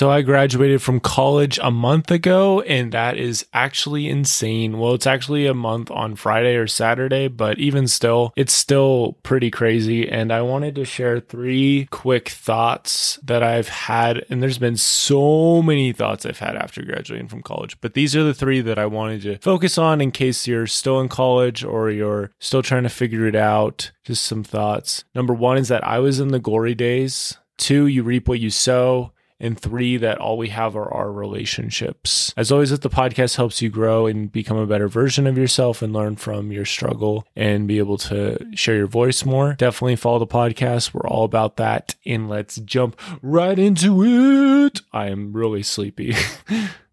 So I graduated from college a month ago, and that is actually insane. Well, it's actually a month on Friday or Saturday, but even still, it's still pretty crazy. And I wanted to share three quick thoughts that I've had. And there's been so many thoughts I've had after graduating from college, but these are the three that I wanted to focus on in case you're still in college or you're still trying to figure it out. Just some thoughts. Number one is that I was in the glory days. Two, you reap what you sow and three, that all we have are our relationships. As always, if the podcast helps you grow and become a better version of yourself and learn from your struggle and be able to share your voice more, definitely follow the podcast. We're all about that. And let's jump right into it. I am really sleepy.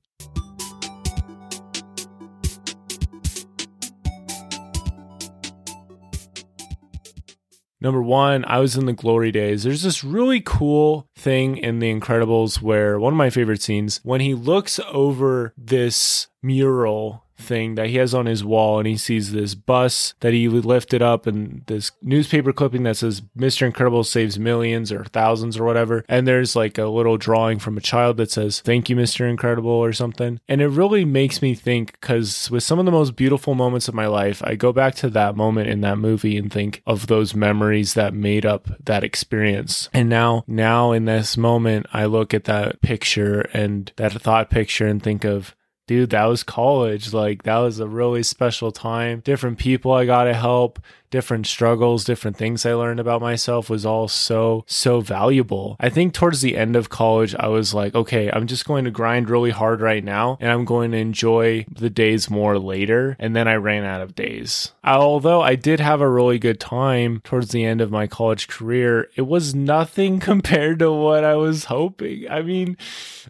Number one, I was in the glory days. There's this really cool thing in The Incredibles where one of my favorite scenes, when he looks over this mural thing that he has on his wall and he sees this bus that he lifted up and this newspaper clipping that says Mr. Incredible saves millions or thousands or whatever. And there's like a little drawing from a child that says, Thank you, Mr. Incredible or something. And it really makes me think because with some of the most beautiful moments of my life, I go back to that moment in that movie and think of those memories that made up that experience. And now, now in this moment, I look at that picture and that thought picture and think of dude, that was college. Like that was a really special time. Different people I got to help, different struggles, different things I learned about myself was all so, so valuable. I think towards the end of college, I was like, okay, I'm just going to grind really hard right now and I'm going to enjoy the days more later. And then I ran out of days. Although I did have a really good time towards the end of my college career, it was nothing compared to what I was hoping. I mean,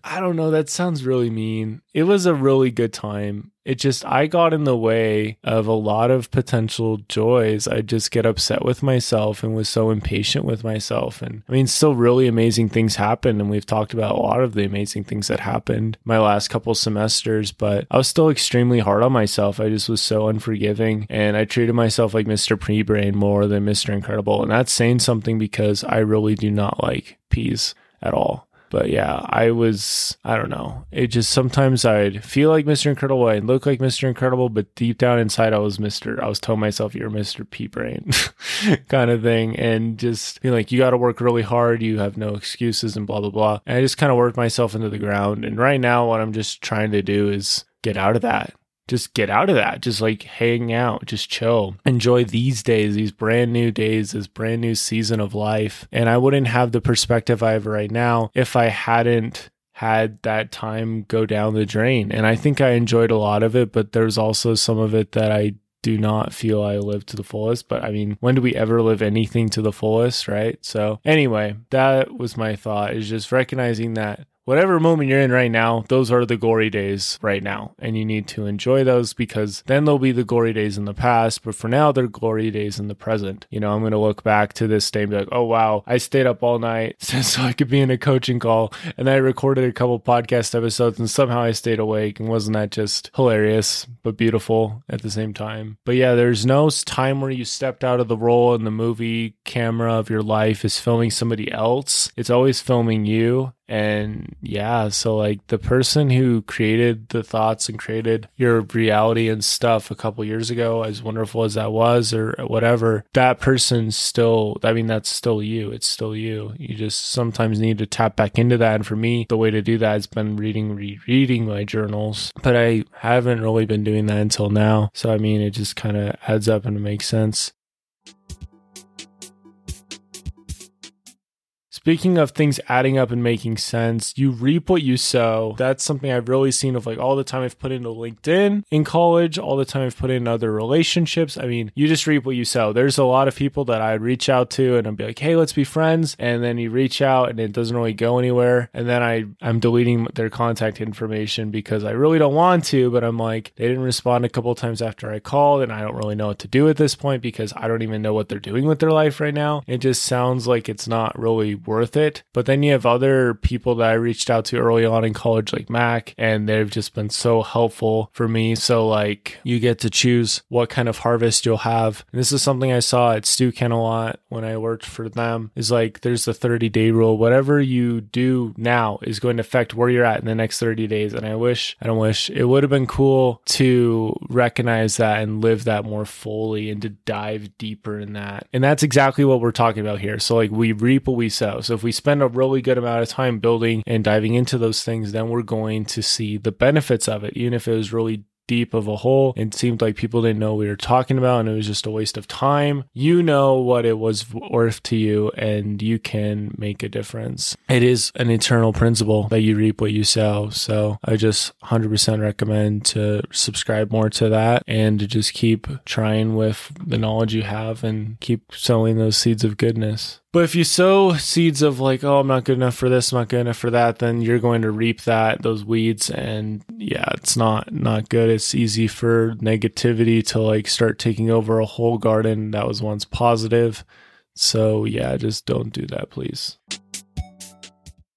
I don't know. That sounds really mean. It was a really good time it just I got in the way of a lot of potential joys. I just get upset with myself and was so impatient with myself. And I mean, still really amazing things happened, and we've talked about a lot of the amazing things that happened my last couple semesters. But I was still extremely hard on myself. I just was so unforgiving, and I treated myself like Mr. P-Brain more than Mr. Incredible, and that's saying something because I really do not like peas at all. But yeah, I was, I don't know. It just sometimes I'd feel like Mr. Incredible, I'd look like Mr. Incredible, but deep down inside, I was Mr. I was telling myself, you're Mr. P Brain kind of thing. And just being like, you got to work really hard. You have no excuses and blah, blah, blah. And I just kind of worked myself into the ground. And right now, what I'm just trying to do is get out of that just get out of that. Just like hang out, just chill. Enjoy these days, these brand new days, this brand new season of life. And I wouldn't have the perspective I have right now if I hadn't had that time go down the drain. And I think I enjoyed a lot of it, but there's also some of it that I do not feel I lived to the fullest. But I mean, when do we ever live anything to the fullest, right? So, anyway, that was my thought is just recognizing that whatever moment you're in right now, those are the gory days right now. And you need to enjoy those because then there'll be the gory days in the past. But for now, they're gory days in the present. You know, I'm going to look back to this day and be like, oh, wow, I stayed up all night so I could be in a coaching call. And I recorded a couple podcast episodes and somehow I stayed awake. And wasn't that just hilarious, but beautiful at the same time? But yeah, there's no time where you stepped out of the role in the movie camera of your life is filming somebody else. It's always filming you. And yeah, so like the person who created the thoughts and created your reality and stuff a couple years ago, as wonderful as that was, or whatever, that person still, I mean, that's still you. It's still you. You just sometimes need to tap back into that. And for me, the way to do that has been reading, rereading my journals, but I haven't really been doing that until now. So, I mean, it just kind of adds up and it makes sense. Speaking of things adding up and making sense, you reap what you sow. That's something I've really seen of like all the time I've put into LinkedIn in college, all the time I've put in other relationships. I mean, you just reap what you sow. There's a lot of people that I'd reach out to and I'd be like, hey, let's be friends. And then you reach out and it doesn't really go anywhere. And then I, I'm deleting their contact information because I really don't want to, but I'm like, they didn't respond a couple times after I called and I don't really know what to do at this point because I don't even know what they're doing with their life right now. It just sounds like it's not really worth worth it. But then you have other people that I reached out to early on in college, like Mac, and they've just been so helpful for me. So, like, you get to choose what kind of harvest you'll have. And this is something I saw at Stew a lot when I worked for them is like, there's the 30 day rule. Whatever you do now is going to affect where you're at in the next 30 days. And I wish, I don't wish, it would have been cool to recognize that and live that more fully and to dive deeper in that. And that's exactly what we're talking about here. So, like, we reap what we sow. So, if we spend a really good amount of time building and diving into those things, then we're going to see the benefits of it, even if it was really deep of a hole. and seemed like people didn't know we were talking about and it was just a waste of time. You know what it was worth to you and you can make a difference. It is an eternal principle that you reap what you sow. So I just 100% recommend to subscribe more to that and to just keep trying with the knowledge you have and keep sowing those seeds of goodness. But if you sow seeds of like, oh, I'm not good enough for this, I'm not good enough for that, then you're going to reap that, those weeds. And yeah, it's not, not good. It's easy for negativity to like start taking over a whole garden that was once positive. So yeah, just don't do that, please.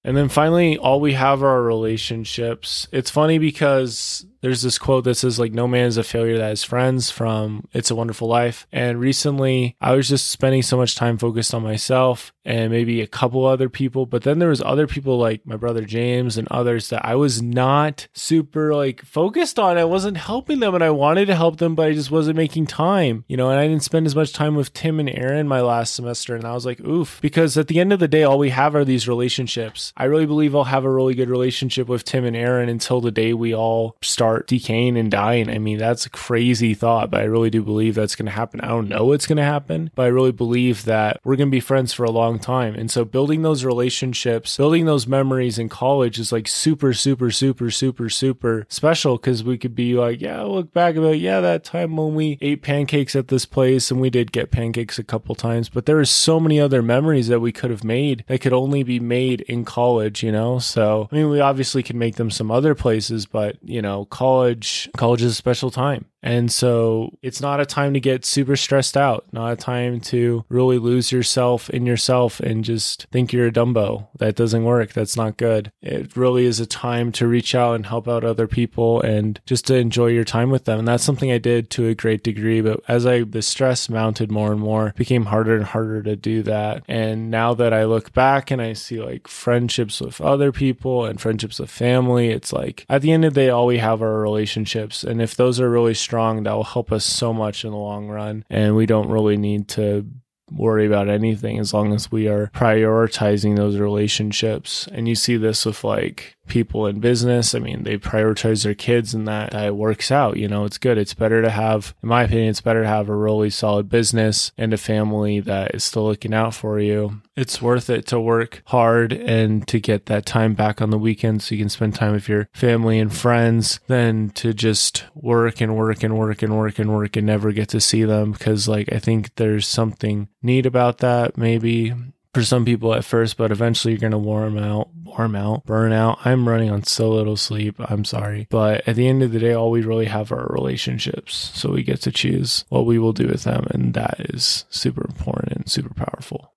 And then finally, all we have are our relationships. It's funny because there's this quote that says like no man is a failure that has friends from It's a Wonderful Life. And recently I was just spending so much time focused on myself and maybe a couple other people, but then there was other people like my brother James and others that I was not super like focused on. I wasn't helping them and I wanted to help them, but I just wasn't making time, you know, and I didn't spend as much time with Tim and Aaron my last semester. And I was like, oof, because at the end of the day, all we have are these relationships. I really believe I'll have a really good relationship with Tim and Aaron until the day we all start start decaying and dying. I mean, that's a crazy thought, but I really do believe that's going to happen. I don't know what's going to happen, but I really believe that we're going to be friends for a long time. And so building those relationships, building those memories in college is like super, super, super, super, super special because we could be like, yeah, look back about, yeah, that time when we ate pancakes at this place and we did get pancakes a couple times, but there is so many other memories that we could have made that could only be made in college, you know? So, I mean, we obviously can make them some other places, but, you know, college college is a special time and so it's not a time to get super stressed out, not a time to really lose yourself in yourself and just think you're a Dumbo. That doesn't work. That's not good. It really is a time to reach out and help out other people and just to enjoy your time with them. And that's something I did to a great degree. But as I, the stress mounted more and more, became harder and harder to do that. And now that I look back and I see like friendships with other people and friendships with family, it's like at the end of the day, all we have are relationships. And if those are really strong, strong that will help us so much in the long run. And we don't really need to worry about anything as long as we are prioritizing those relationships. And you see this with like people in business. I mean, they prioritize their kids and that, that works out. You know, it's good. It's better to have, in my opinion, it's better to have a really solid business and a family that is still looking out for you. It's worth it to work hard and to get that time back on the weekend so you can spend time with your family and friends than to just work and work and work and work and work and never get to see them. Cause like, I think there's something neat about that. Maybe for some people at first, but eventually you're going to warm out, warm out, burn out. I'm running on so little sleep. I'm sorry. But at the end of the day, all we really have are relationships. So we get to choose what we will do with them. And that is super important and super powerful.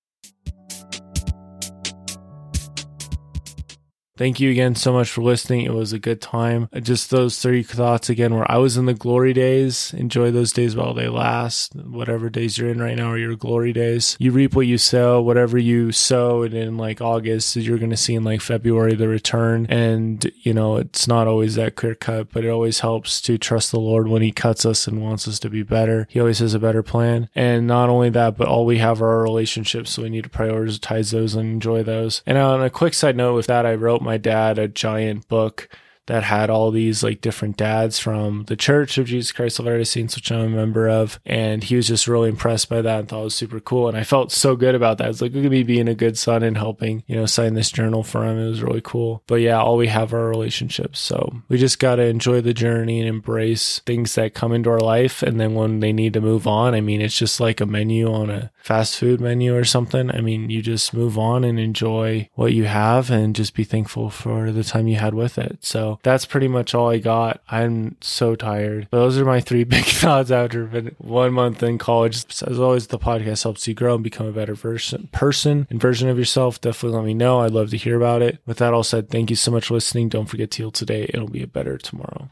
Thank you again so much for listening. It was a good time. Just those three thoughts again where I was in the glory days. Enjoy those days while they last. Whatever days you're in right now are your glory days. You reap what you sow. Whatever you sow and in like August, you're going to see in like February the return. And, you know, it's not always that clear cut, but it always helps to trust the Lord when He cuts us and wants us to be better. He always has a better plan. And not only that, but all we have are our relationships. So we need to prioritize those and enjoy those. And on a quick side note with that, I wrote my dad a giant book that had all these like different dads from the Church of Jesus Christ of Latter-day Saints, which I'm a member of. And he was just really impressed by that and thought it was super cool. And I felt so good about that. It's like, look at me being a good son and helping, you know, sign this journal for him. It was really cool. But yeah, all we have are relationships. So we just got to enjoy the journey and embrace things that come into our life. And then when they need to move on, I mean, it's just like a menu on a fast food menu or something. I mean, you just move on and enjoy what you have and just be thankful for the time you had with it. So That's pretty much all I got. I'm so tired. Those are my three big thoughts after one month in college. As always, the podcast helps you grow and become a better version, person and version of yourself. Definitely let me know. I'd love to hear about it. With that all said, thank you so much for listening. Don't forget to heal today. It'll be a better tomorrow.